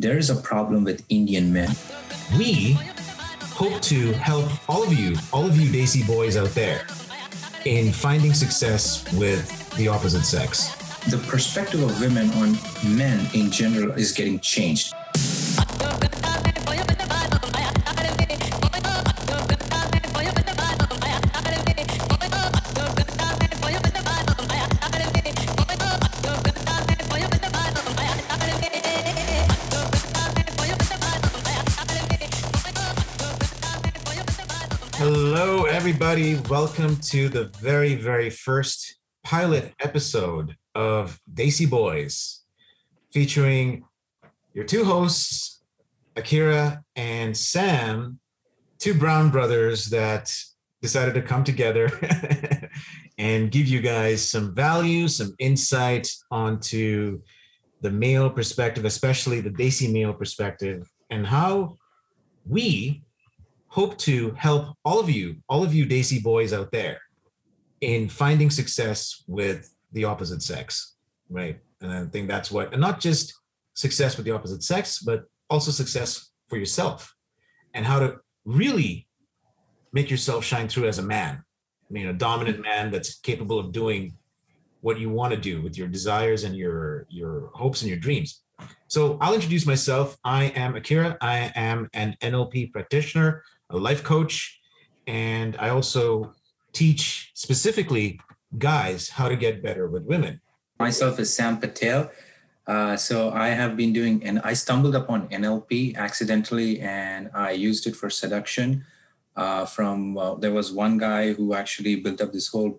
there is a problem with Indian men. We hope to help all of you, all of you Desi boys out there, in finding success with the opposite sex. The perspective of women on men in general is getting changed. Everybody. Welcome to the very, very first pilot episode of Desi Boys, featuring your two hosts, Akira and Sam, two brown brothers that decided to come together and give you guys some value, some insight onto the male perspective, especially the Desi male perspective, and how we hope to help all of you, all of you Desi boys out there, in finding success with the opposite sex, right? And I think that's what, and not just success with the opposite sex, but also success for yourself and how to really make yourself shine through as a man. I mean, a dominant man that's capable of doing what you want to do with your desires and your your hopes and your dreams. So I'll introduce myself. I am Akira. I am an NLP practitioner, a life coach, and I also teach specifically guys how to get better with women. Myself is Sam Patel. Uh, so I have been doing, and I stumbled upon NLP accidentally, and I used it for seduction. Uh, from uh, there was one guy who actually built up this whole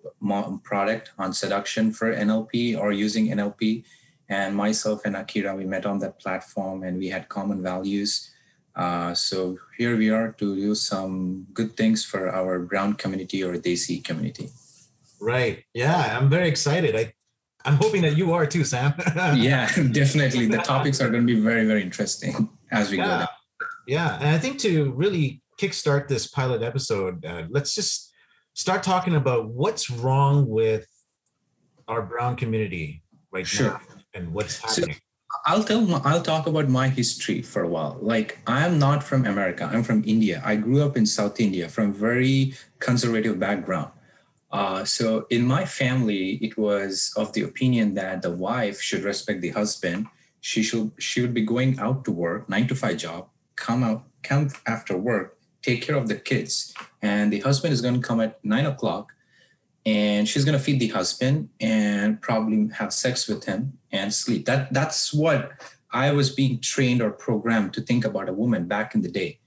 product on seduction for NLP or using NLP, and myself and Akira we met on that platform, and we had common values uh, so here we are to do some good things for our brown community or Desi community. Right. Yeah, I'm very excited. I, I'm hoping that you are too, Sam. yeah, definitely. The topics are going to be very, very interesting as we yeah. go. Down. Yeah, and I think to really kickstart this pilot episode, uh, let's just start talking about what's wrong with our brown community right sure. now and what's happening. So, I'll tell I'll talk about my history for a while. Like I'm not from America. I'm from India. I grew up in South India from very conservative background. Uh, so in my family, it was of the opinion that the wife should respect the husband. She should she would be going out to work, nine to five job, come out, come after work, take care of the kids, and the husband is going to come at nine o'clock and she's going to feed the husband and probably have sex with him and sleep. That that's what i was being trained or programmed to think about a woman back in the day.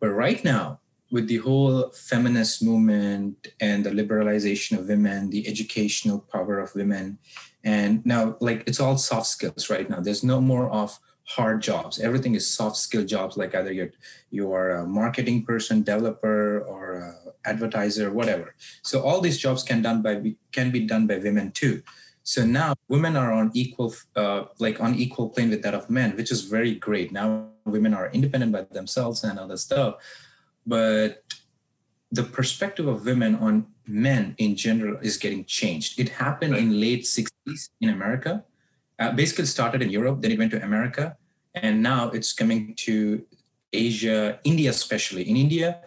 But right now with the whole feminist movement and the liberalization of women the educational power of women and now like it's all soft skills right now. There's no more of hard jobs. Everything is soft skill jobs, like either you're you are a marketing person, developer, or a advertiser, whatever. So all these jobs can done by can be done by women too. So now women are on equal, uh, like on equal plane with that of men, which is very great. Now women are independent by themselves and other stuff, but the perspective of women on men in general is getting changed. It happened right. in late 60s in America uh, basically started in Europe, then it went to America, and now it's coming to Asia, India especially. In India,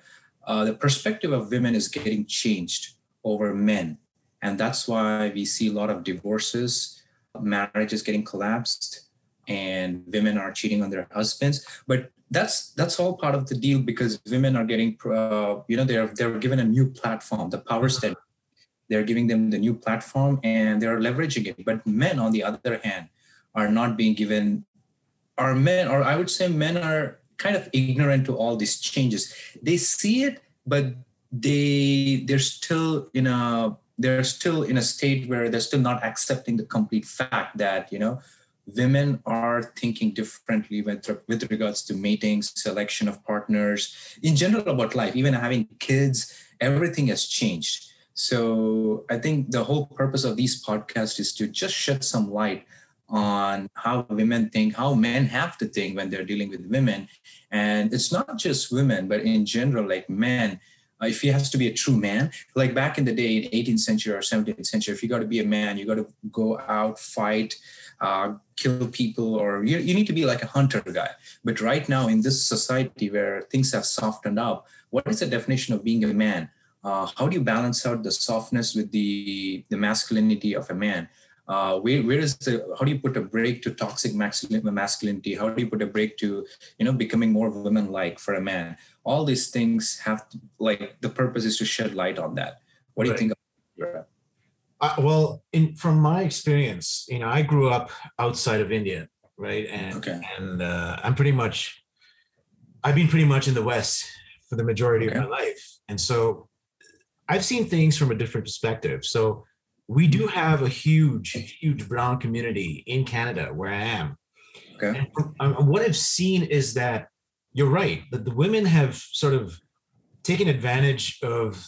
uh, the perspective of women is getting changed over men, and that's why we see a lot of divorces, marriages getting collapsed, and women are cheating on their husbands. But that's that's all part of the deal because women are getting, uh, you know, they're they're given a new platform, the power set they're giving them the new platform and they're leveraging it. But men on the other hand are not being given are men or i would say men are kind of ignorant to all these changes. They see it but they they're still in a they're still in a state where they're still not accepting the complete fact that you know women are thinking differently with, with regards to mating selection of partners in general about life even having kids everything has changed. So I think the whole purpose of these podcasts is to just shed some light on how women think, how men have to think when they're dealing with women. And it's not just women, but in general, like men, uh, if he has to be a true man like back in the day in 18th century or 17th century if you got to be a man you got to go out fight uh, kill people or you, you need to be like a hunter guy. But right now in this society where things have softened up what is the definition of being a man? Uh, how do you balance out the softness with the the masculinity of a man uh, where, where is the how do you put a break to toxic masculinity? How do you put a break to you know becoming more women like for a man? All these things have to, like the purpose is to shed light on that. What do right. you think uh, well in from my experience you know i grew up outside of india right? And okay. and uh, i'm pretty much i've been pretty much in the west for the majority okay. of my life. And so i've seen things from a different perspective. So we do have a huge, huge brown community in Canada where I am. Okay. And what I've seen is that you're right that the women have sort of taken advantage of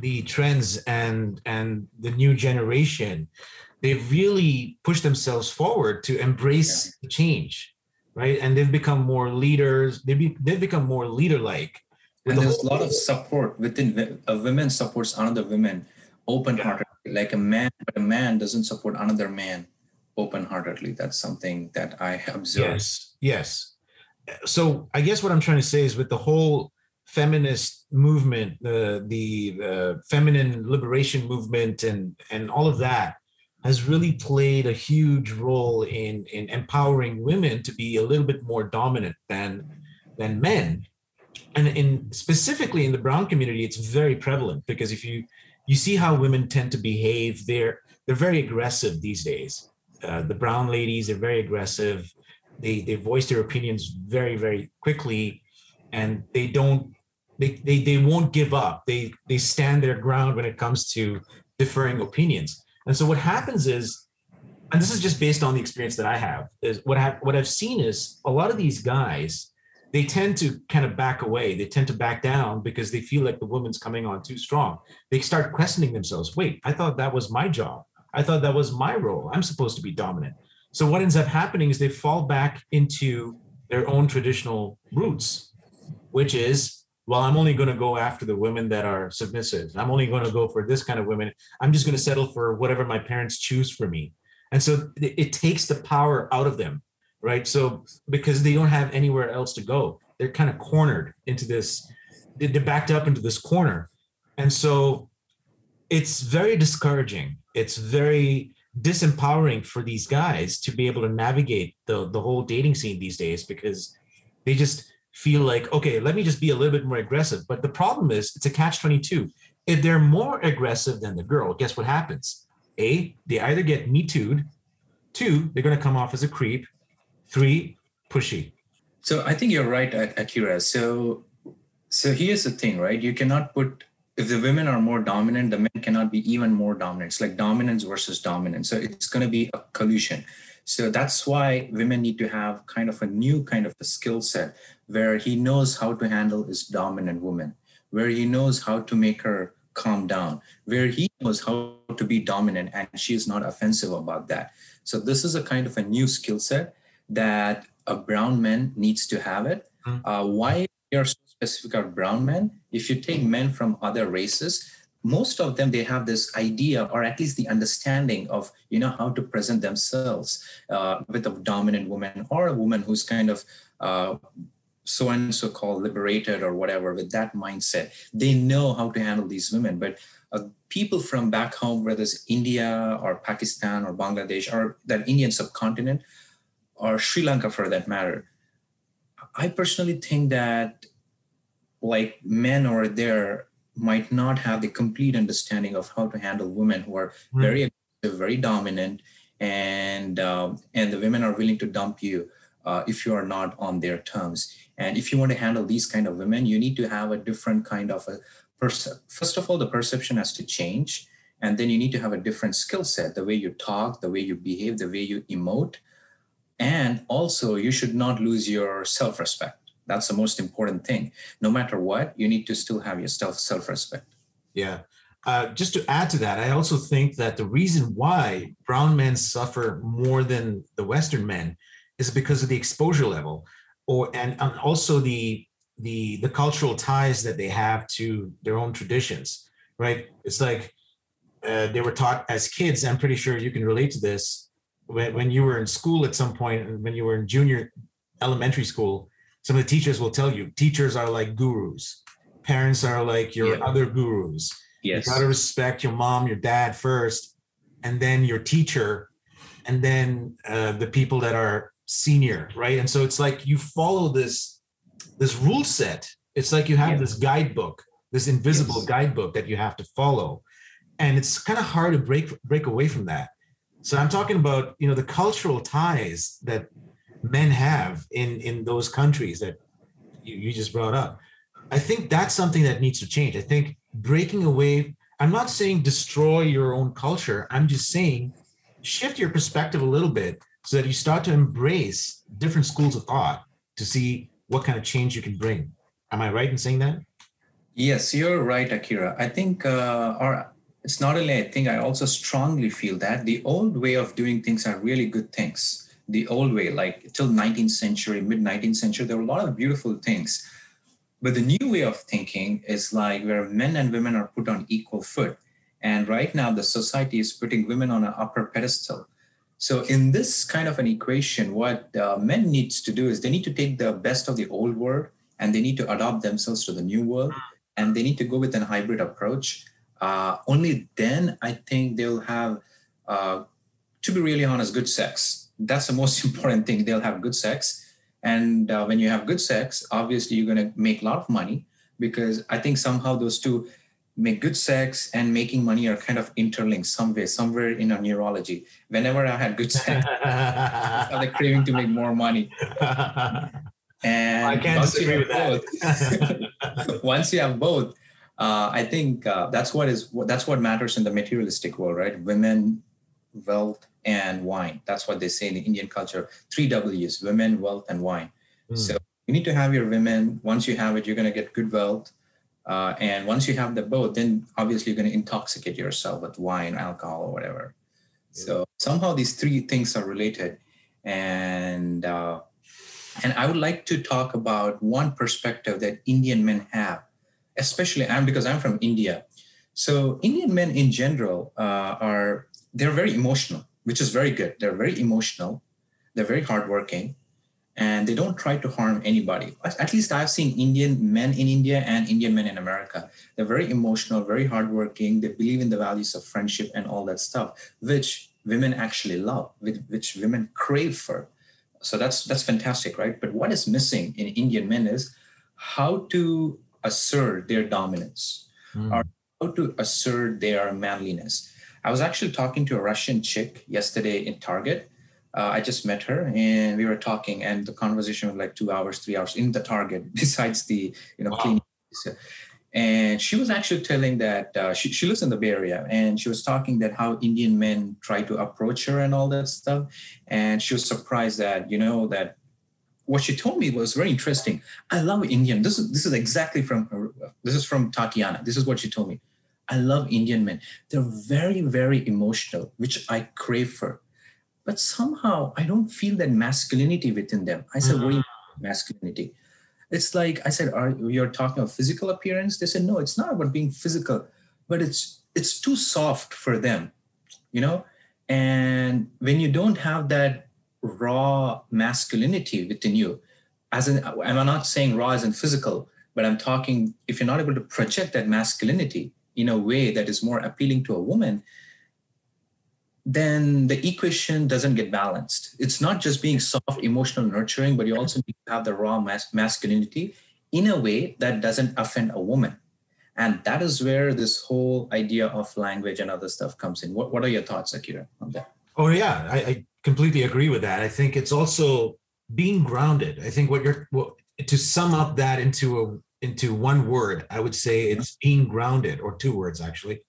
the trends and and the new generation. They've really pushed themselves forward to embrace yeah. the change, right? And they've become more leaders. They be, they've become more leader-like. And there's a lot of support within a women supports another women open-hearted like a man but a man doesn't support another man open-heartedly. That's something that i observed. Yes yes. So i guess what i'm trying to say is with the whole feminist movement the the, the feminine liberation movement and and all of that has really played a huge role in in empowering women to be a little bit more dominant than than men. And in specifically in the brown community it's very prevalent because if you you see how women tend to behave. They're they're very aggressive these days. Uh, the brown ladies are very aggressive. They they voice their opinions very very quickly, and they don't they they, they won't give up. They they stand their ground when it comes to differing opinions. And so what happens is, and this is just based on the experience that I have, is what I what I've seen is a lot of these guys they tend to kind of back away. They tend to back down because they feel like the woman's coming on too strong. They start questioning themselves. Wait, I thought that was my job. I thought that was my role. I'm supposed to be dominant. So what ends up happening is they fall back into their own traditional roots, which is, well, I'm only going to go after the women that are submissive. I'm only going to go for this kind of women. I'm just going to settle for whatever my parents choose for me. And so it, takes the power out of them right? So because they don't have anywhere else to go, they're kind of cornered into this. They're backed up into this corner, and so it's very discouraging. It's very disempowering for these guys to be able to navigate the the whole dating scene these days because they just feel like okay let me just be a little bit more aggressive but the problem is it's a catch 22 if they're more aggressive than the girl guess what happens a they either get me tooed two they're going to come off as a creep Three, pushy. So I think you're right, Akira. So, so here's the thing, right? You cannot put if the women are more dominant, the men cannot be even more dominant. It's like dominance versus dominance. So it's going to be a collusion. So that's why women need to have kind of a new kind of a skill set where he knows how to handle his dominant woman, where he knows how to make her calm down, where he knows how to be dominant and she is not offensive about that. So this is a kind of a new skill set that a brown man needs to have it. Mm-hmm. Uh, why are so specific about brown men? If you take men from other races, most of them they have this idea or at least the understanding of you know how to present themselves uh, with a dominant woman or a woman who's kind of uh, so and so called liberated or whatever with that mindset they know how to handle these women but uh, people from back home whether it's india or pakistan or bangladesh or that indian subcontinent or Sri Lanka for that matter. I personally think that like men over there might not have the complete understanding of how to handle women who are mm. very aggressive, very dominant, and um, and the women are willing to dump you uh, if you are not on their terms. And if you want to handle these kind of women, you need to have a different kind of a person. First of all, the perception has to change, and then you need to have a different skill set. The way you talk, the way you behave, the way you emote and also, you should not lose your self respect. That's the most important thing. No matter what, you need to still have your self respect. Yeah. Uh, just to add to that, I also think that the reason why brown men suffer more than the Western men is because of the exposure level, or and, and also the the the cultural ties that they have to their own traditions, right? It's like uh, they were taught as kids. I'm pretty sure you can relate to this. When, when you were in school at some point, when you were in junior elementary school, some of the teachers will tell you teachers are like gurus, parents are like your yeah. other gurus. Yes. You got to respect your mom, your dad first, and then your teacher, and then uh, the people that are senior, right? And so it's like you follow this this rule set. It's like you have yeah. this guidebook, this invisible yes. guidebook that you have to follow, and it's kind of hard to break break away from that. So I'm talking about you know the cultural ties that men have in in those countries that you, you just brought up. I think that's something that needs to change. I think breaking away. I'm not saying destroy your own culture. I'm just saying shift your perspective a little bit so that you start to embrace different schools of thought to see what kind of change you can bring. Am I right in saying that? Yes, you're right, Akira. I think, uh, or it's not only I think, I also strongly feel that the old way of doing things are really good things. The old way, like till 19th century, mid 19th century, there were a lot of beautiful things. But the new way of thinking is like where men and women are put on equal foot. And right now, the society is putting women on an upper pedestal. So in this kind of an equation, what uh, men needs to do is they need to take the best of the old world and they need to adopt themselves to the new world, and they need to go with an hybrid approach. Uh, only then I think they'll have, uh, to be really honest, good sex. That's the most important thing. They'll have good sex, and uh, when you have good sex, obviously you're going to make a lot of money because I think somehow those two make good sex and making money are kind of interlinked some way, somewhere in our neurology. Whenever I had good sex, I the craving to make more money. And I can't disagree with that. Both, once you have both, uh, I think uh, that's what is that's what matters in the materialistic world, right? Women, wealth, and wine. That's what they say in the Indian culture. Three W's: women, wealth, and wine. Mm. So you need to have your women. Once you have it, you're going to get good wealth uh, and once you have the both, then obviously you're going to intoxicate yourself with wine, alcohol, or whatever. Yeah. So somehow these three things are related, and uh, and I would like to talk about one perspective that Indian men have, especially I'm because I'm from India. So Indian men in general uh, are they're very emotional, which is very good. They're very emotional. They're very hardworking and they don't try to harm anybody. At least I've seen Indian men in India and Indian men in America. They're very emotional, very hardworking. They believe in the values of friendship and all that stuff, which women actually love, which women crave for. So that's that's fantastic, right? But what is missing in Indian men is how to assert their dominance mm. or how to assert their manliness. I was actually talking to a Russian chick yesterday in Target uh, I just met her and we were talking, and the conversation was like two hours, three hours in the Target, besides the you know wow. cleaning. And she was actually telling that uh, she, she lives in the Bay Area, and she was talking that how Indian men try to approach her and all that stuff. And she was surprised that you know that what she told me was very interesting. I love Indian. This is this is exactly from this is from Tatiana. This is what she told me. I love Indian men. They're very very emotional, which I crave for but somehow I don't feel that masculinity within them. I said, mm-hmm. masculinity? It's like I said, are you're talking of physical appearance? They said, no, it's not about being physical, but it's it's too soft for them, you know. And when you don't have that raw masculinity within you, as in, I'm not saying raw as in physical, but I'm talking if you're not able to project that masculinity in a way that is more appealing to a woman, then the equation doesn't get balanced. It's not just being soft, emotional, nurturing, but you also need to have the raw mas- masculinity in a way that doesn't offend a woman. And that is where this whole idea of language and other stuff comes in. What, what are your thoughts, Akira, on that? Oh, yeah, I, I completely agree with that. I think it's also being grounded. I think what you're, well, to sum up that into a, into one word, I would say mm-hmm. it's being grounded, or two words actually,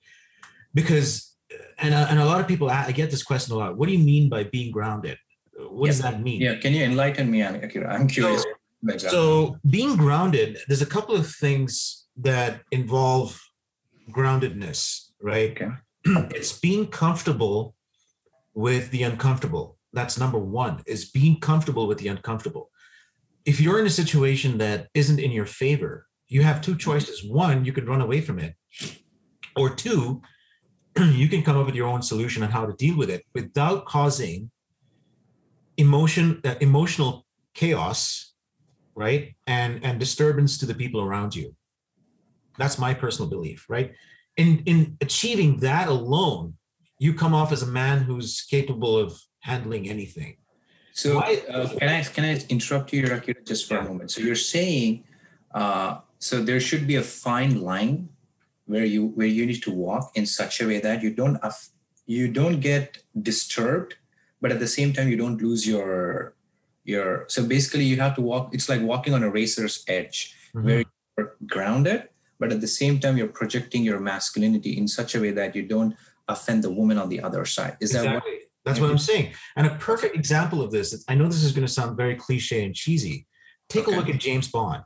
because uh, and uh, and a lot of people I get this question a lot. What do you mean by being grounded? What yeah. does that mean? Yeah, can you enlighten me, Akira? I'm curious. So, uh, so being grounded, there's a couple of things that involve groundedness, right? Okay. it's being comfortable with the uncomfortable. That's number one. Is being comfortable with the uncomfortable. if you're in a situation that isn't in your favor, you have two choices. One, you could run away from it, or two, you can come up with your own solution on how to deal with it without causing emotion, uh, emotional chaos, right, and and disturbance to the people around you. That's my personal belief, right? In in achieving that alone, you come off as a man who's capable of handling anything. So uh, can I can I interrupt you, Rakira, just for a moment? So you're saying, uh, so there should be a fine line where you where you need to walk in such a way that you don't you don't get disturbed, but at the same time you don't lose your your. So basically, you have to walk. It's like walking on a racer's edge, mm-hmm. where you're grounded, but at the same time you're projecting your masculinity in such a way that you don't offend the woman on the other side. Is exactly. that what? That's what I'm saying. And a perfect example of this, I know this is going to sound very cliche and cheesy. Take okay. a look at James Bond.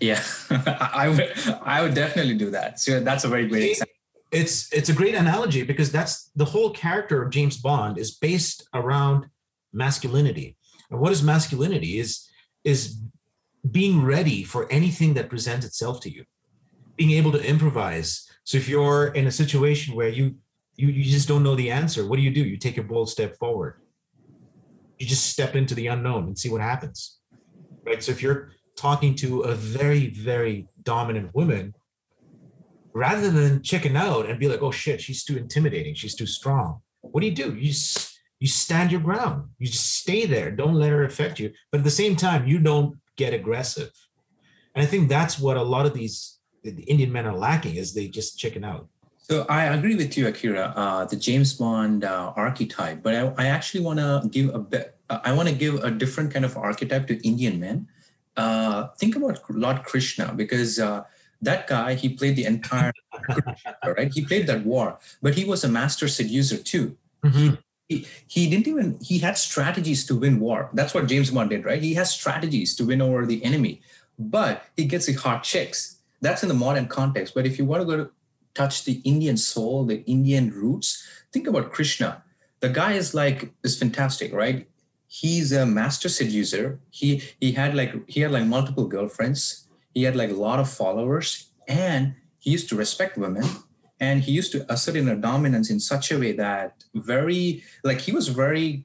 Yeah, I would I would definitely do that. So that's a very great example. It's it's a great analogy because that's the whole character of James Bond is based around masculinity. And what is masculinity? Is is being ready for anything that presents itself to you, being able to improvise. So if you're in a situation where you you, you just don't know the answer. What do you do? You take a bold step forward. You just step into the unknown and see what happens. Right. So if you're talking to a very, very dominant woman, rather than chicken out and be like, oh shit, she's too intimidating, she's too strong. What do you do? You you stand your ground. You just stay there. Don't let her affect you. But at the same time, you don't get aggressive. And I think that's what a lot of these the Indian men are lacking is they just chicken out. So I agree with you, Akira, uh, the James Bond uh, archetype. But I, I actually want to give a bit. I want to give a different kind of archetype to Indian men. Uh, think about Lord Krishna because uh, that guy he played the entire right. He played that war, but he was a master seducer too. Mm-hmm. He, he didn't even he had strategies to win war. That's what James Bond did, right? He has strategies to win over the enemy, but he gets the hot chicks. That's in the modern context. But if you want to go to touch the Indian soul, the Indian roots. Think about Krishna. The guy is like is fantastic, right? He's a master seducer. He he had like he had like multiple girlfriends. He had like a lot of followers, and he used to respect women. And he used to assert in a dominance in such a way that very like he was very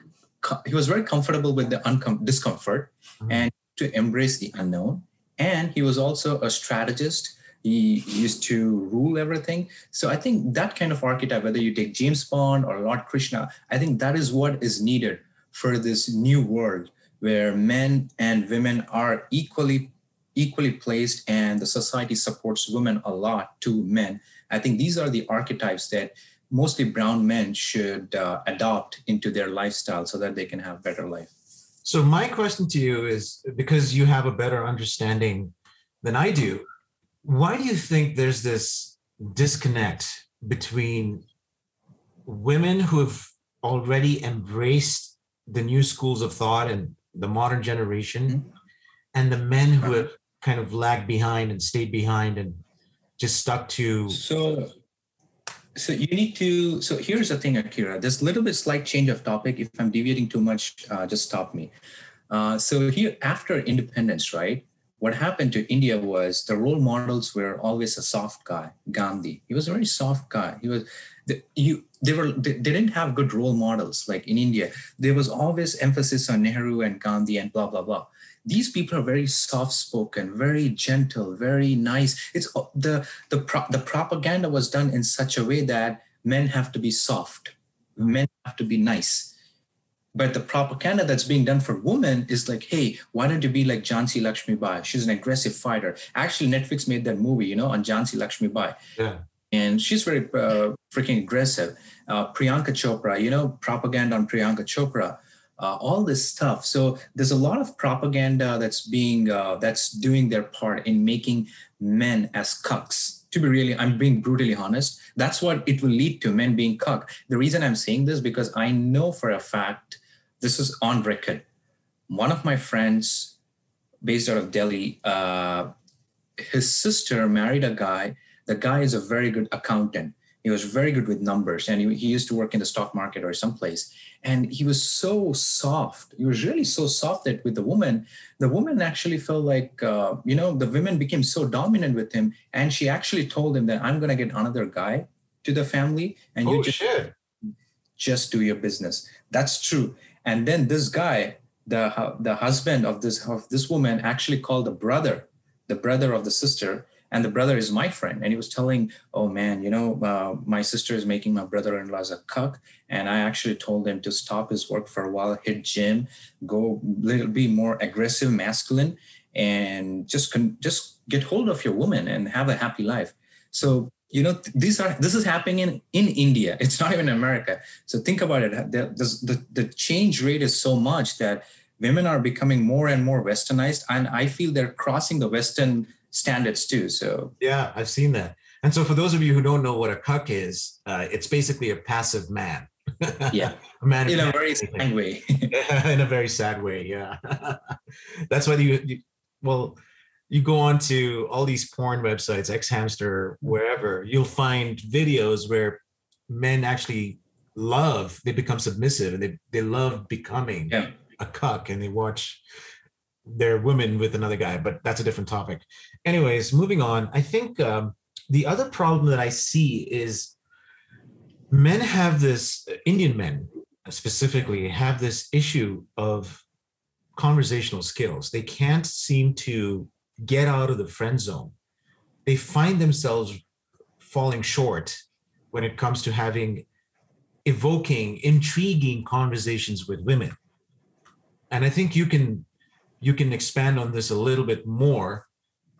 he was very comfortable with the uncom- discomfort mm-hmm. and to embrace the unknown. And he was also a strategist he used to rule everything. So I think that kind of archetype, whether you take James Bond or Lord Krishna, I think that is what is needed for this new world where men and women are equally equally placed and the society supports women a lot to men. I think these are the archetypes that mostly brown men should uh, adopt into their lifestyle so that they can have better life. So my question to you is because you have a better understanding than I do, why do you think there's this disconnect between women who have already embraced the new schools of thought and the modern generation mm-hmm. and the men who have kind of lagged behind and stayed behind and just stuck to so so you need to so here's the thing akira there's a little bit slight change of topic if i'm deviating too much uh, just stop me uh, so here after independence right what happened to India was the role models were always a soft guy, Gandhi. He was a very soft guy. He was, the, you, they were, they, they didn't have good role models like in India. There was always emphasis on Nehru and Gandhi and blah blah blah. These people are very soft-spoken, very gentle, very nice. It's uh, the the pro, the propaganda was done in such a way that men have to be soft, men have to be nice but the propaganda that's being done for women is like, hey, why don't you be like Jhansi Lakshmi Bai? She's an aggressive fighter. Actually, Netflix made that movie, you know, on Jhansi Lakshmi Bai. Yeah. And she's very uh, freaking aggressive. Uh, Priyanka Chopra, you know, propaganda on Priyanka Chopra, uh, all this stuff. So there's a lot of propaganda that's being uh, that's doing their part in making men as cucks to be really, I'm being brutally honest, that's what it will lead to men being cuck. The reason I'm saying this because I know for a fact this is on record. One of my friends, based out of Delhi, uh, his sister married a guy. The guy is a very good accountant, He was very good with numbers, and he, he used to work in the stock market or someplace. And he was so soft. He was really so soft that with the woman, the woman actually felt like, uh, you know, the women became so dominant with him. And she actually told him that I'm going to get another guy to the family, and oh, you just shit. just do your business. That's true. And then this guy, the the husband of this of this woman, actually called the brother, the brother of the sister, and the brother is my friend. And he was telling, "Oh man, you know, uh, my sister is making my brother-in-law a cuck." And I actually told him to stop his work for a while, hit gym, go little be more aggressive, masculine, and just con- just get hold of your woman and have a happy life. So you know these are this is happening in in india it's not even america so think about it the, the, the change rate is so much that women are becoming more and more westernized and i feel they're crossing the western standards too so. Yeah i've seen that. And so for those of you who don't know what a cuck is uh, it's basically a passive man. Yeah. A man in a very sad way. In a very sad way yeah. That's why you, you well you go on to all these porn websites, xHamster, wherever, you'll find videos where men actually love, they become submissive and they, they love becoming yeah. a cuck and they watch their women with another guy, but that's a different topic. Anyways, moving on, I think um, the other problem that I see is men have this, Indian men specifically, have this issue of conversational skills. They can't seem to get out of the friend zone. They find themselves falling short when it comes to having evoking intriguing conversations with women. And I think you can you can expand on this a little bit more,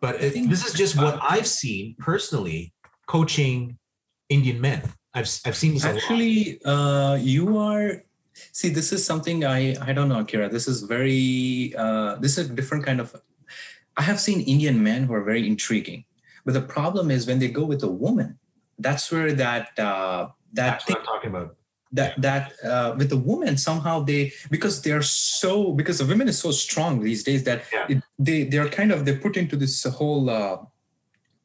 but it, this is just what I've seen personally coaching Indian men. I've I've seen this actually. Uh, you are see. This is something I I don't know, Akira. This is very uh, this is a different kind of I have seen Indian men who are very intriguing, but the problem is when they go with a woman, that's where that uh, that that's what I'm talking about. That that uh, with the woman somehow they because they're so because the women is so strong these days that yeah. it, they they're kind of they put into this whole uh,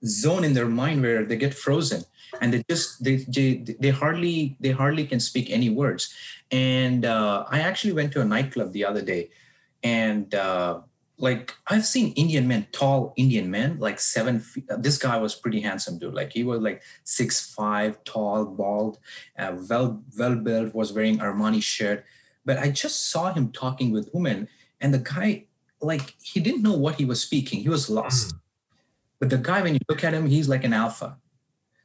zone in their mind where they get frozen and they just they they, they hardly they hardly can speak any words and uh, i actually went to a nightclub the other day and uh, like I've seen Indian men, tall Indian men, like seven feet. This guy was pretty handsome, dude. Like he was like six five, tall, bald, uh, well well built, was wearing Armani shirt. But I just saw him talking with women, and the guy, like he didn't know what he was speaking. He was lost. Mm. But the guy, when you look at him, he's like an alpha.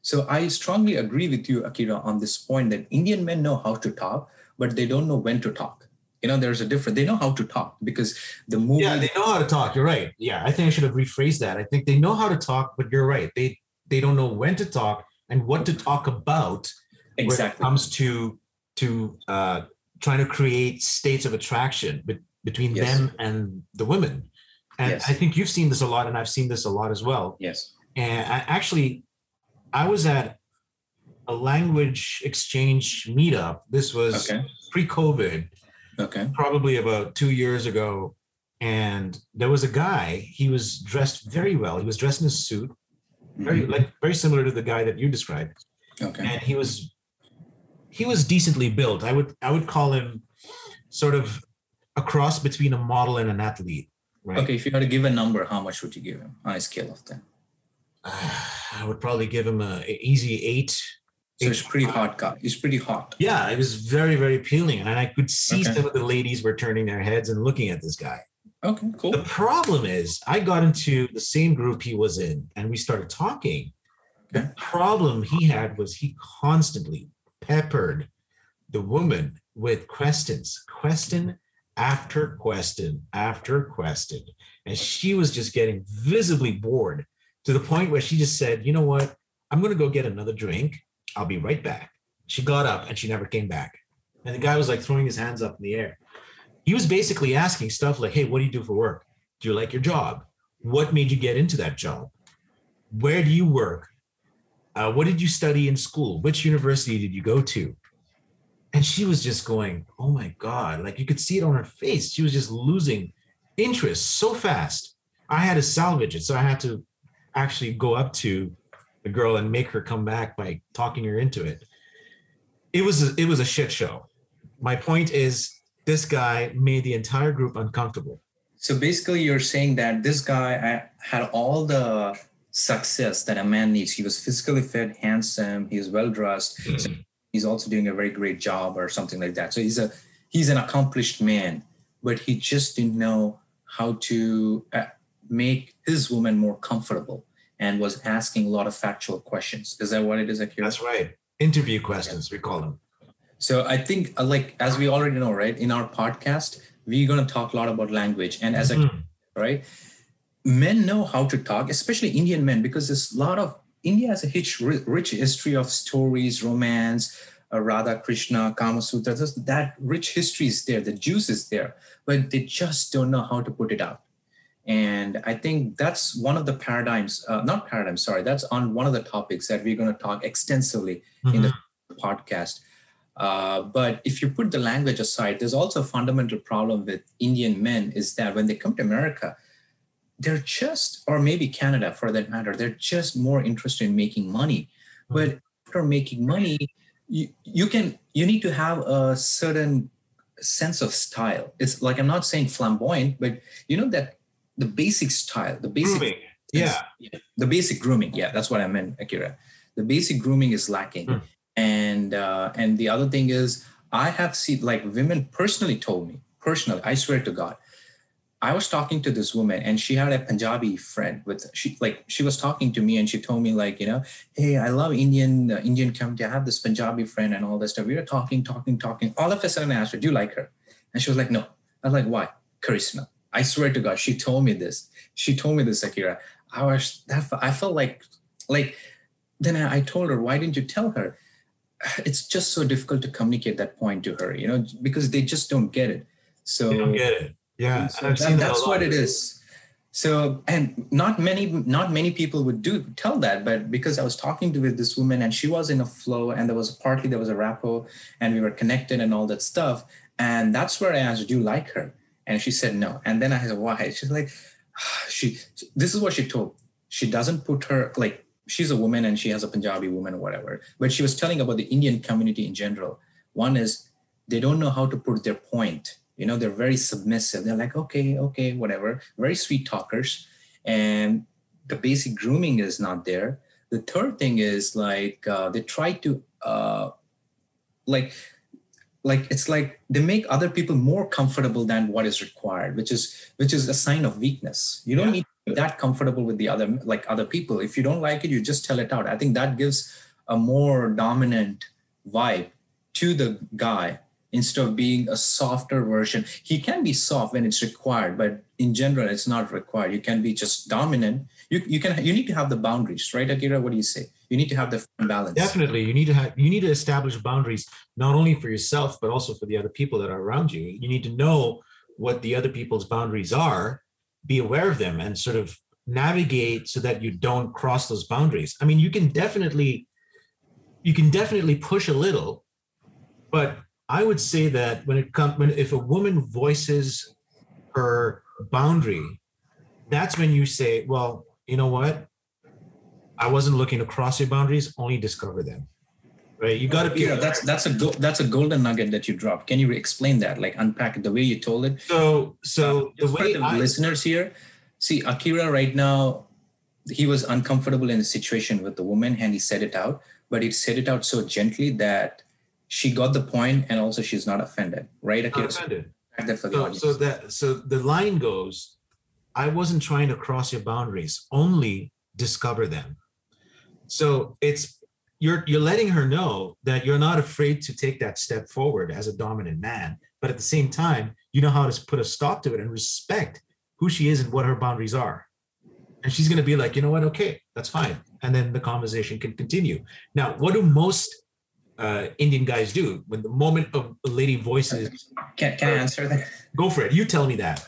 So I strongly agree with you, Akira, on this point that Indian men know how to talk, but they don't know when to talk you know there's a difference they know how to talk because the movie yeah they know how to talk. You're right. Yeah i think i should have rephrased that. I think they know how to talk but you're right. They they don't know when to talk and what to talk about exactly when it comes to to uh trying to create states of attraction be- between yes. them and the women. And yes. i think you've seen this a lot and i've seen this a lot as well. Yes. And i actually i was at a language exchange meetup. This was okay. pre-covid Okay. Probably about two years ago. And there was a guy, he was dressed very well. He was dressed in a suit, very mm-hmm. like very similar to the guy that you described. Okay. And he was he was decently built. I would I would call him sort of a cross between a model and an athlete. Right? Okay, if you had to give a number, how much would you give him on a scale of 10? Uh, I would probably give him a, a easy eight so it's pretty hot guy. It's pretty hot. Yeah, it was very, very appealing. And I could see okay. some of the ladies were turning their heads and looking at this guy. Okay, cool. The problem is I got into the same group he was in and we started talking. Okay. The problem he had was he constantly peppered the woman with questions, question after question after question. And she was just getting visibly bored to the point where she just said, you know what? I'm going to go get another drink I'll be right back. She got up and she never came back. And the guy was like throwing his hands up in the air. He was basically asking stuff like, Hey, what do you do for work? Do you like your job? What made you get into that job? Where do you work? Uh, what did you study in school? Which university did you go to? And she was just going, Oh my God. Like you could see it on her face. She was just losing interest so fast. I had to salvage it. So I had to actually go up to the girl and make her come back by talking her into it. It was a, it was a shit show. My point is, this guy made the entire group uncomfortable. So basically, you're saying that this guy uh, had all the success that a man needs. He was physically fit, handsome, he was well dressed. Mm-hmm. So he's also doing a very great job or something like that. So he's a he's an accomplished man, but he just didn't know how to uh, make his woman more comfortable and was asking a lot of factual questions. Is that what it is, Akira? That's right. Interview questions, we call them. So I think, uh, like as we already know, right, in our podcast, we're going to talk a lot about language, and as mm-hmm. a right, men know how to talk, especially Indian men, because there's a lot of India has a rich, rich history of stories, romance, uh, Radha Krishna, Kama Sutra. That rich history is there, the juice is there, but they just don't know how to put it out. And I think that's one of the paradigms, uh, not paradigms, sorry, that's on one of the topics that we're going to talk extensively mm-hmm. in the mm-hmm. podcast. Uh, but if you put the language aside, there's also a fundamental problem with Indian men is that when they come to America, they're just, or maybe Canada for that matter, they're just more interested in making money. Mm-hmm. But after making money, you, you can, you need to have a certain sense of style. It's like, I'm not saying flamboyant, but you know that the basic style, the basic grooming. Yeah. yeah. The basic grooming. Yeah, that's what I meant, Akira. The basic grooming is lacking. Mm. And uh, and the other thing is I have seen like women personally told me, personally, I swear to God, I was talking to this woman and she had a Punjabi friend with she like she was talking to me and she told me like you know hey I love Indian uh, Indian community I have this Punjabi friend and all this stuff we were talking talking talking all of a sudden I asked her do you like her and she was like no I was like why charisma I swear to God, she told me this. She told me this, Akira. I was that I felt like like then I, I told her, why didn't you tell her? It's just so difficult to communicate that point to her, you know, because they just don't get it. So they don't get it. Yeah. So that, that that's what it is. So and not many not many people would do tell that, but because I was talking to with this woman and she was in a flow and there was partly there was a rapport and we were connected and all that stuff. And that's where I asked, do you like her? And she said no. And then I said, why? She's like, she, this is what she told. She doesn't put her, like, she's a woman and she has a Punjabi woman or whatever. But she was telling about the Indian community in general. One is they don't know how to put their point. You know, they're very submissive. They're like, okay, okay, whatever. Very sweet talkers. And the basic grooming is not there. The third thing is like uh, they try to uh, like like it's like they make other people more comfortable than what is required which is which is a sign of weakness. You don't yeah. need to be that comfortable with the other like other people. If you don't like it you just tell it out. I think that gives a more dominant vibe to the guy instead of being a softer version. He can be soft when it's required but in general it's not required. You can be just dominant. You, you can you need to have the boundaries right akira? What do you say? You need to have the balance. Definitely. You need to have you need to establish boundaries not only for yourself but also for the other people that are around you. You need to know what the other people's boundaries are be aware of them and sort of navigate so that you don't cross those boundaries. I mean you can definitely you can definitely push a little but i would say that when it comes when if a woman voices her boundary that's when you say well you know what I wasn't looking to cross your boundaries, only discover them. Right? You got to be. Yeah, that's that's a go- that's a golden nugget that you dropped. Can you explain that? Like unpack it the way you told it. So so the way the I, listeners here see Akira right now, he was uncomfortable in a situation with the woman, and he said it out, but he said it out so gently that she got the point, and also she's not offended. Right, Akira? Not offended. So, so that so the line goes, I wasn't trying to cross your boundaries, only discover them. So it's you're you're letting her know that you're not afraid to take that step forward as a dominant man, but at the same time, you know how to put a stop to it and respect who she is and what her boundaries are. And she's going to be like, you know what? Okay, that's fine. And then the conversation can continue. Now, what do most uh, Indian guys do when the moment of lady voices? Can, can I answer that? Go for it. You tell me that.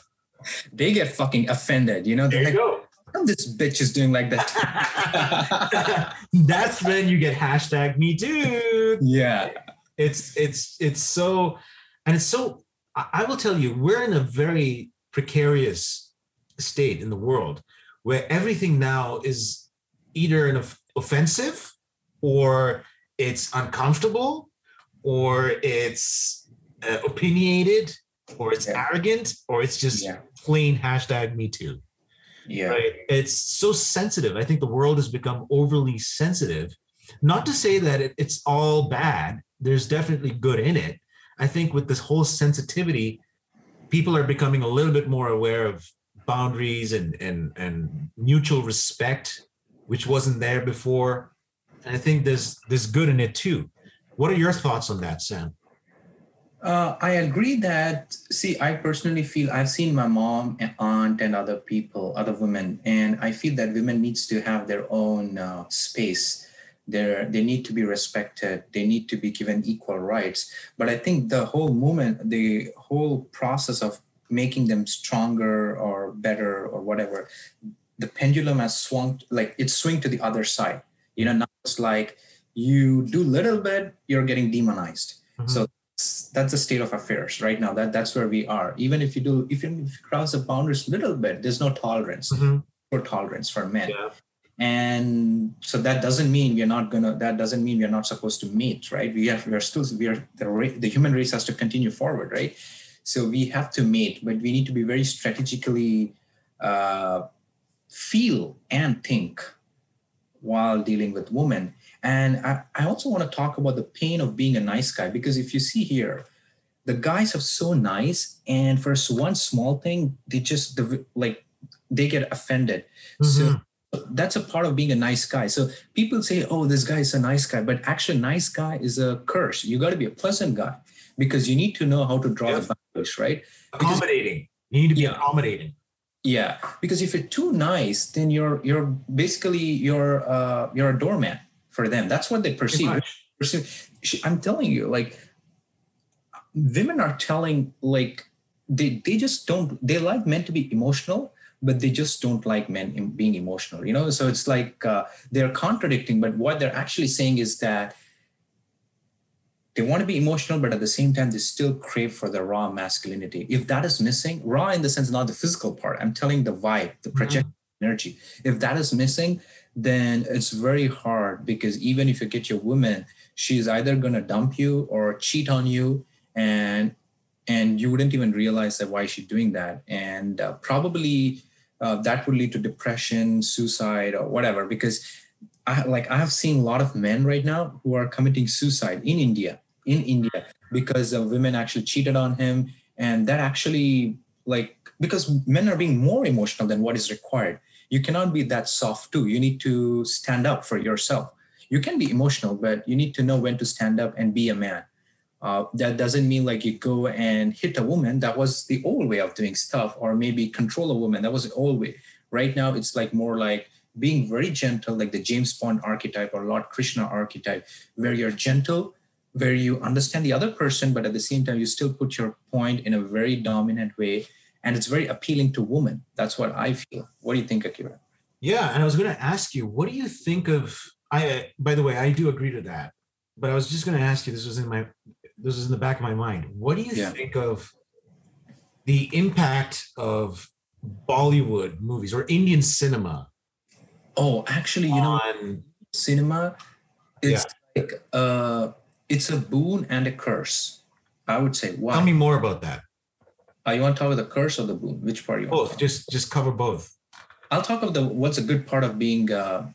They get fucking offended. You know, there you like, go this bitch is doing like that. That's when you get hashtag me too. Yeah. It's it's it's so and it's so I will tell you, we're in a very precarious state in the world where everything now is either an offensive or it's uncomfortable or it's uh, opinionated or it's Yeah. arrogant or it's just Yeah. plain hashtag me too. Yeah. right? It's so sensitive. I think the world has become overly sensitive. Not to say that it, it's all bad. There's definitely good in it. I think with this whole sensitivity people are becoming a little bit more aware of boundaries and and and mutual respect which wasn't there before i think there's there's good in it too what are your thoughts on that sam Uh, I agree that, see, I personally feel I've seen my mom and aunt and other people, other women, and I feel that women needs to have their own uh, space. They're, they need to be respected. They need to be given equal rights. But I think the whole movement, the whole process of making them stronger or better or whatever, the pendulum has swung, like it's swing to the other side. You know, now it's like you do little bit, you're getting demonized. So that's the state of affairs right now. That that's where we are. Even if you do, if you, if you cross the boundaries a little bit, there's no tolerance Mhm. for tolerance for men. Yeah. And so that doesn't mean we're not gonna. That doesn't mean we're not supposed to mate, right? We have. We are still. We are the the human race has to continue forward, right? So we have to mate, but we need to be very strategically uh, feel and think while dealing with women. And I, I also want to talk about the pain of being a nice guy because if you see here, the guys are so nice, and for one small thing, they just like they get offended. So mm-hmm. that's a part of being a nice guy. So people say, "Oh, this guy is a nice guy," but actually, nice guy is a curse. You got to be a pleasant guy because you need to know how to draw Yeah. the boundaries, right? accommodating you need to be Yeah. accommodating Yeah, because if you're too nice, then you're you're basically you're uh, you're a doormat for them. That's what they perceive. perceive. I'm telling you, like women are telling like they they just don't they like men to be emotional but they just don't like men being emotional you know so it's like uh, they're contradicting but what they're actually saying is that they want to be emotional but at the same time they still crave for the raw masculinity. If that is missing raw in the sense not the physical part i'm telling the vibe the project energy. If that is missing then it's very hard because even if you get your woman she's either going to dump you or cheat on you and and you wouldn't even realize that why she's doing that. And uh, probably uh, that would lead to depression suicide or whatever because I, like i have seen a lot of men right now who are committing suicide in india in india because uh, women actually cheated on him. And that actually like because men are being more emotional than what is required. You cannot be that soft too. You need to stand up for yourself. You can be emotional but you need to know when to stand up and be a man. Uh, that doesn't mean like you go and hit a woman. That was the old way of doing stuff or maybe control a woman. That was the old way. Right now it's like more like being very gentle like the james bond archetype or lord krishna archetype where you're gentle where you understand the other person but at the same time you still put your point in a very dominant way and it's very appealing to women that's what i feel what do you think akira Yeah, and I was going to ask you, what do you think of? I, by the way, I do agree to that, but I was just going to ask you. This was in my, this was in the back of my mind. What do you Yeah. think of the impact of Bollywood movies or Indian cinema oh actually you know on? cinema it's like uh it's a boon and a curse. I would say wow Tell me more about that. uh, you want to talk about the curse or the boon? Which part you want to Both, just just cover both. i'll talk about the what's a good part of being uh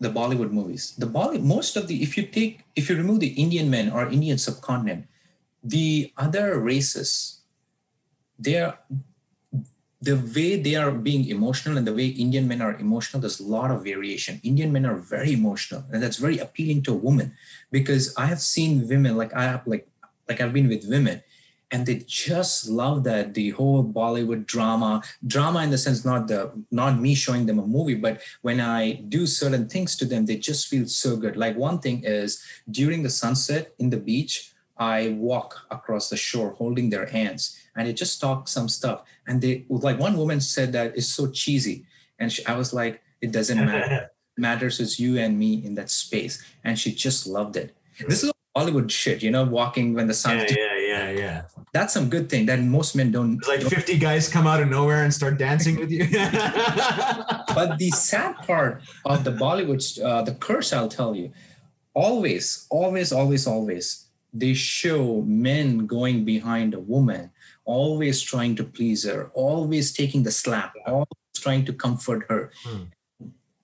the bollywood movies. The bolly most of the if you take if you remove the indian men or indian subcontinent the other races they're the way they are being emotional and the way Indian men are emotional, there's a lot of variation. Indian men are very emotional, and that's very appealing to a woman because I have seen women like I have like like I've been with women, and they just love that the whole Bollywood drama, drama in the sense not the not me showing them a movie, but when I do certain things to them, they just feel so good. Like one thing is during the sunset in the beach, I walk across the shore holding their hands and it just talk some stuff. And they like one woman said that it's so cheesy. And she, I was like, it doesn't matter. matters is you and me in that space. And she just loved it. This is Hollywood shit, you know, walking when the sun. yeah, yeah, yeah, yeah. That's some good thing that most men don't. It's like 50 guys come out of nowhere and start dancing with you. but the sad part of the Bollywood, uh, the curse, I'll tell you, always, always, always, always, they show men going behind a woman, always trying to please her, always taking the slap, always trying to comfort her. Hmm.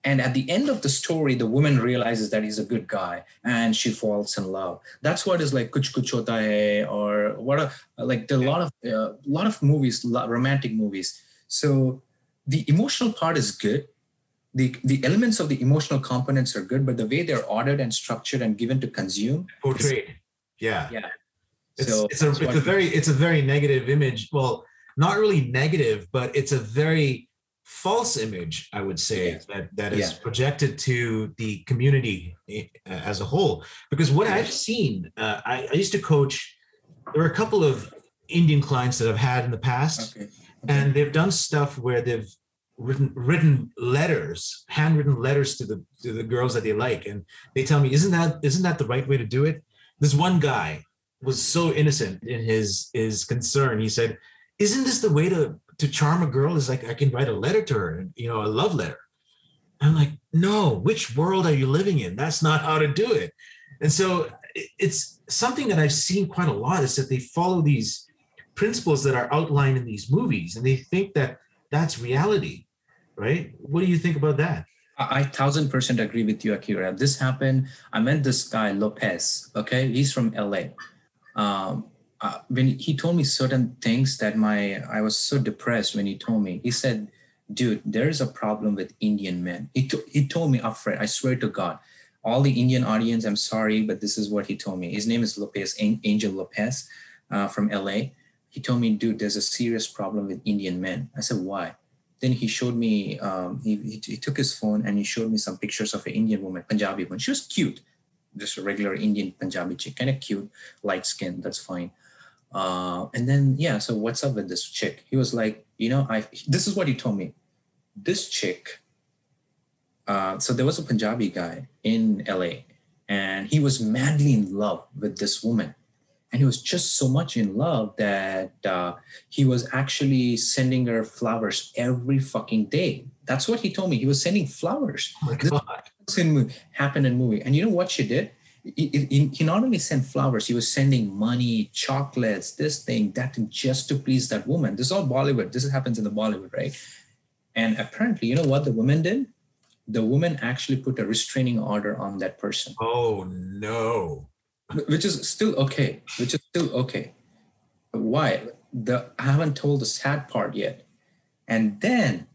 And at the end of the story, the woman realizes that he's a good guy and she falls in love. That's what is like Kuch Kuch Hota Hai or what are like a lot of a uh, lot of movies, romantic movies. So the emotional part is good. The, the elements of the emotional components are good, but the way they're ordered and structured and given to consume portrayed. Yeah. Yeah. It's, so it's a it's a very it's a very negative image. Well, not really negative, but it's a very false image, I would say, yeah. that, that is yeah. projected to the community eh, as a whole. Because what I've seen, uh, I, I, used to coach, there were a couple of Indian clients that I've had in the past, okay. Okay. and they've done stuff where they've written written letters, handwritten letters to the to the girls that they like, and they tell me, isn't that isn't that the right way to do it? This one guy was so innocent in his his concern. He said, "Isn't this the way to to charm a girl is like I can write a letter to her, you know, a love letter. I'm like, no, which world are you living in? That's not how to do it. And so it's something that I've seen quite a lot is that they follow these principles that are outlined in these movies and they think that that's reality, right? What do you think about that? I thousand percent agree with you, Akira. This happened. I met this guy Lopez. Okay, he's from LA. Um, uh, when he told me certain things that my I was so depressed when he told me. He said, "Dude, there is a problem with Indian men." He to, he told me upfront. I swear to God, all the Indian audience, I'm sorry, but this is what he told me. His name is Lopez Angel Lopez uh, from LA. He told me, "Dude, there's a serious problem with Indian men." I said, "Why?" Then he showed me. Um, he, he, he took his phone and he showed me some pictures of an Indian woman, Punjabi woman. She was cute, just a regular Indian Punjabi chick, kind of cute, light skin. That's fine uh, and then yeah, so what's up with this chick? He was like, you know, I this is what he told me. This chick. Uh, so there was a Punjabi guy in LA, and he was madly in love with this woman, and he was just so much in love that uh, he was actually sending her flowers every fucking day. That's what he told me. He was sending flowers. Oh! This happened in movie, and you know what she did? he, he not only sent flowers, he was sending money, chocolates, this thing, that thing, just to please that woman. This is all Bollywood. This happens in the Bollywood, right? And apparently, you know what the woman did? The woman actually put a restraining order on that person. Oh no. Which is still okay. Which is still okay. Why? The I haven't told the sad part yet. And then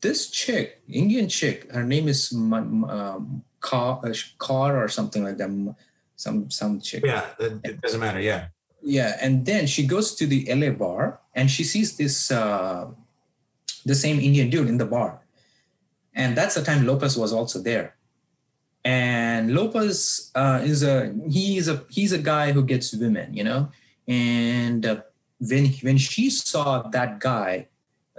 this chick, Indian chick, her name is um, car uh, car or something like that some some chick yeah it doesn't matter yeah yeah and then she goes to the la bar and she sees this uh the same indian dude in the bar and that's the time lopez was also there and lopez uh, is a he's a he's a guy who gets women you know and uh, when when she saw that guy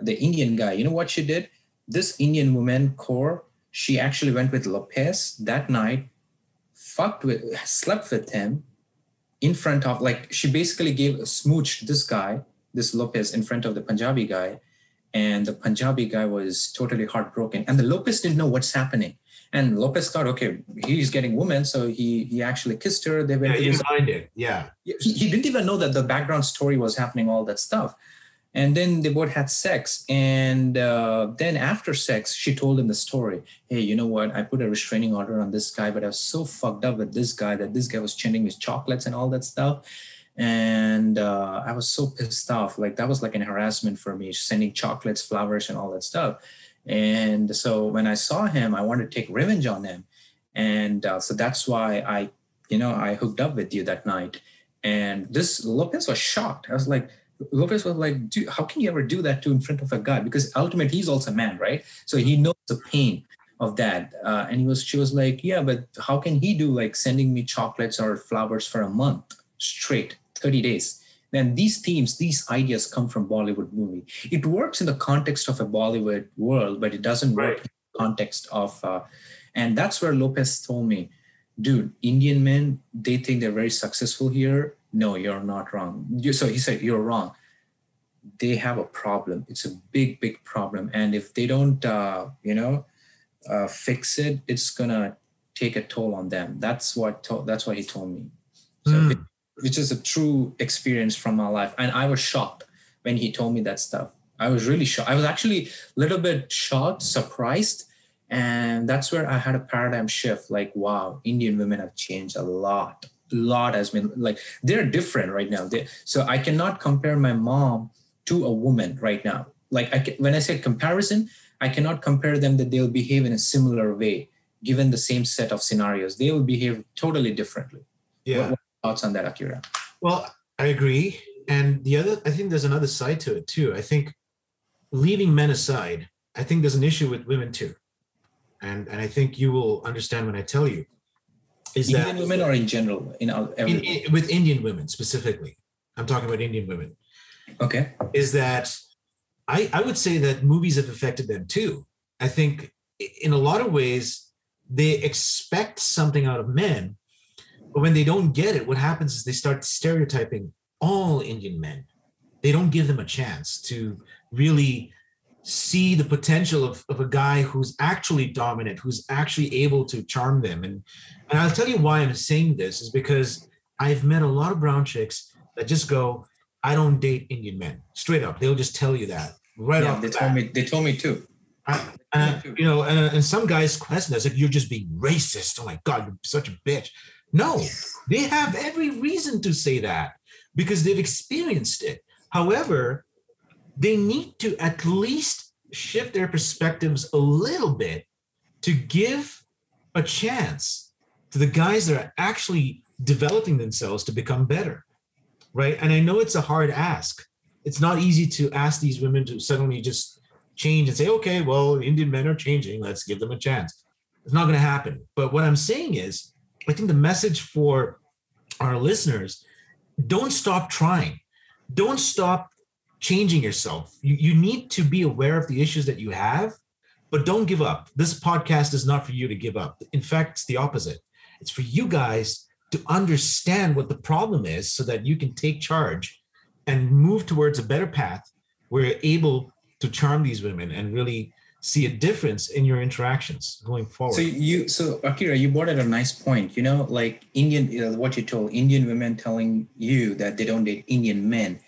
the indian guy you know what she did this indian woman Kaur she actually went with Lopez that night, fucked with, slept with him in front of, like, she basically gave a smooch to this guy, this Lopez, in front of the Punjabi guy. And the Punjabi guy was totally heartbroken. And the Lopez didn't know what's happening. And Lopez thought, okay, he's getting women, so he he actually kissed her. They went. Yeah, he didn't it. Yeah. He, he didn't even know that the background story was happening, all that stuff and then they both had sex and uh, then after sex she told him the story hey you know what i put a restraining order on this guy but i was so fucked up with this guy that this guy was sending me chocolates and all that stuff and uh, i was so pissed off like that was like an harassment for me sending chocolates flowers and all that stuff and so when i saw him i wanted to take revenge on him and uh, so that's why i you know i hooked up with you that night and this lopez was shocked i was like Lopez was like, how can you ever do that to in front of a God? Because ultimately he's also a man, right? So he knows the pain of that. Uh, and he was, she was like, yeah, but how can he do like sending me chocolates or flowers for a month straight, 30 days? Then these themes, these ideas come from Bollywood movie. It works in the context of a Bollywood world, but it doesn't right. work in the context of, uh, and that's where Lopez told me, dude, Indian men, they think they're very successful here no, you're not wrong. You, so he said, you're wrong. they have a problem. It's a big, big problem. And if they don't, uh, you know, uh, fix it, it's gonna take a toll on them. That's what to- that's what he told me. So, Mm. Which is a true experience from my life, and I was shocked when he told me that stuff. I was really shocked. I was actually a little bit shocked, surprised, and that's where I had a paradigm shift. Like, wow, Indian women have changed a lot. A lot has been like they're different right now. They, so I cannot compare my mom to a woman right now. Like I can, when I say comparison, I cannot compare them that they'll behave in a similar way given the same set of scenarios. They will behave totally differently. Yeah. What thoughts on that, Akira? Well, I agree. And the other, I think there's another side to it too. I think leaving men aside, I think there's an issue with women too. And and I think you will understand when I tell you is Indian that women or in general in all- in, in- with Indian women specifically, I'm talking about Indian women, okay. is that I, I would say that movies have affected them too. I think in a lot of ways, they expect something out of men, but when they don't get it, what happens is they start stereotyping all Indian men. They don't give them a chance to really see the potential of, of a guy who's actually dominant, who's actually able to charm them. And and I'll tell you why I'm saying this is because I've met a lot of brown chicks that just go, I don't date Indian men. Straight up. They'll just tell you that right Yeah, off they the told bat. me. They told me too. I- and, you know, and, and some guys question us like, you're just being racist. Oh my God, you're such a bitch. No, they have every reason to say that because they've experienced it. However, they need to at least shift their perspectives a little bit to give a chance to the guys that are actually developing themselves to become better. Right. And I know it's a hard ask. It's not easy to ask these women to suddenly just change and say, okay, well, Indian men are changing. Let's give them a chance. It's not going to happen. But what I'm saying is, I think the message for our listeners don't stop trying, don't stop changing yourself. You, you need to be aware of the issues that you have, but don't give up. This podcast is not for you to give up. In fact, it's the opposite. It's for you guys to understand what the problem is so that you can take charge and move towards a better path where you're able to charm these women and really see a difference in your interactions going forward. So you, so Akira, you brought up a nice point. You know, like Indian, you know, what you told Indian women telling you that they don't date Indian men.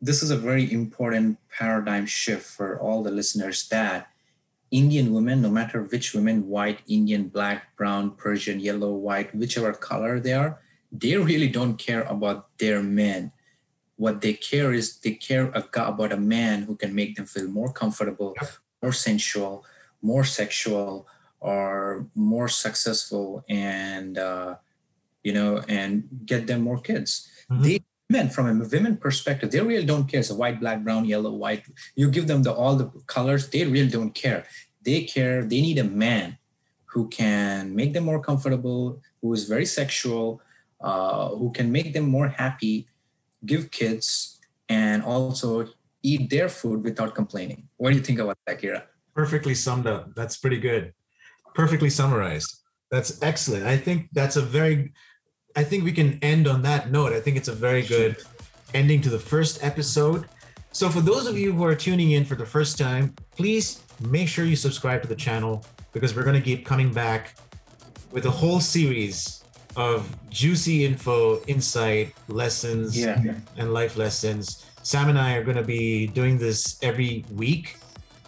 This is a very important paradigm shift for all the listeners. That Indian women, no matter which women, white, Indian, black, brown, Persian, yellow, white, whichever color they are, they really don't care about their men. What they care is they care about a man who can make them feel more comfortable, more sensual, more sexual, or more successful, and uh, you know, and get them more kids. Mhm. They men from a women perspective, they really don't care. It's So white, black, brown, yellow, white. You give them the all the colors, they really don't care. They care. They need a man who can make them more comfortable, who is very sexual, uh, who can make them more happy, give kids, and also eat their food without complaining. What do you think about that, Kira? perfectly summed up. That's pretty good. Perfectly summarized. That's excellent. I think that's a very I think we can end on that note. I think it's a very good ending to the first episode. So for those of you who are tuning in for the first time, please make sure you subscribe to the channel because we're going to keep coming back with a whole series of juicy info, insight, lessons, yeah. and life lessons. Sam and I are going to be doing this every week,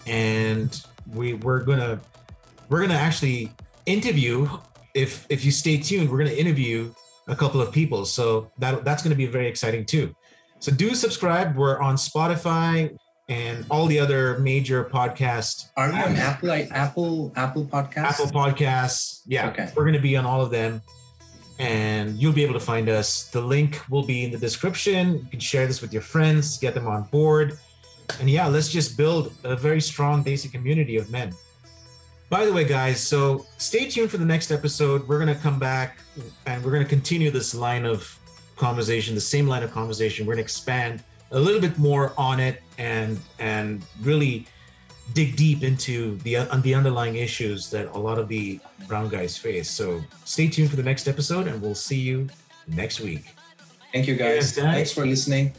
and we we're gonna we're gonna actually interview. If if you stay tuned, we're gonna interview a couple of people. So that that's gonna be very exciting too. So do subscribe. We're on Spotify and all the other major podcast Are you on Apple like Apple Apple Podcast? Apple Podcasts. Yeah, Okay. we're going to be on all of them. And you'll be able to find us. The link will be in the description. You can share this with your friends, get them on board. And yeah, let's just build a very strong Desi community of men. By the way, guys, so stay tuned for the next episode. We're going to come back and we're going to continue this line of conversation, the same line of conversation. We're going to expand a little bit more on it and and really dig deep into the on the underlying issues that a lot of the brown guys face. So stay tuned for the next episode, and we'll see you next week. Thank you guys. Thanks for listening.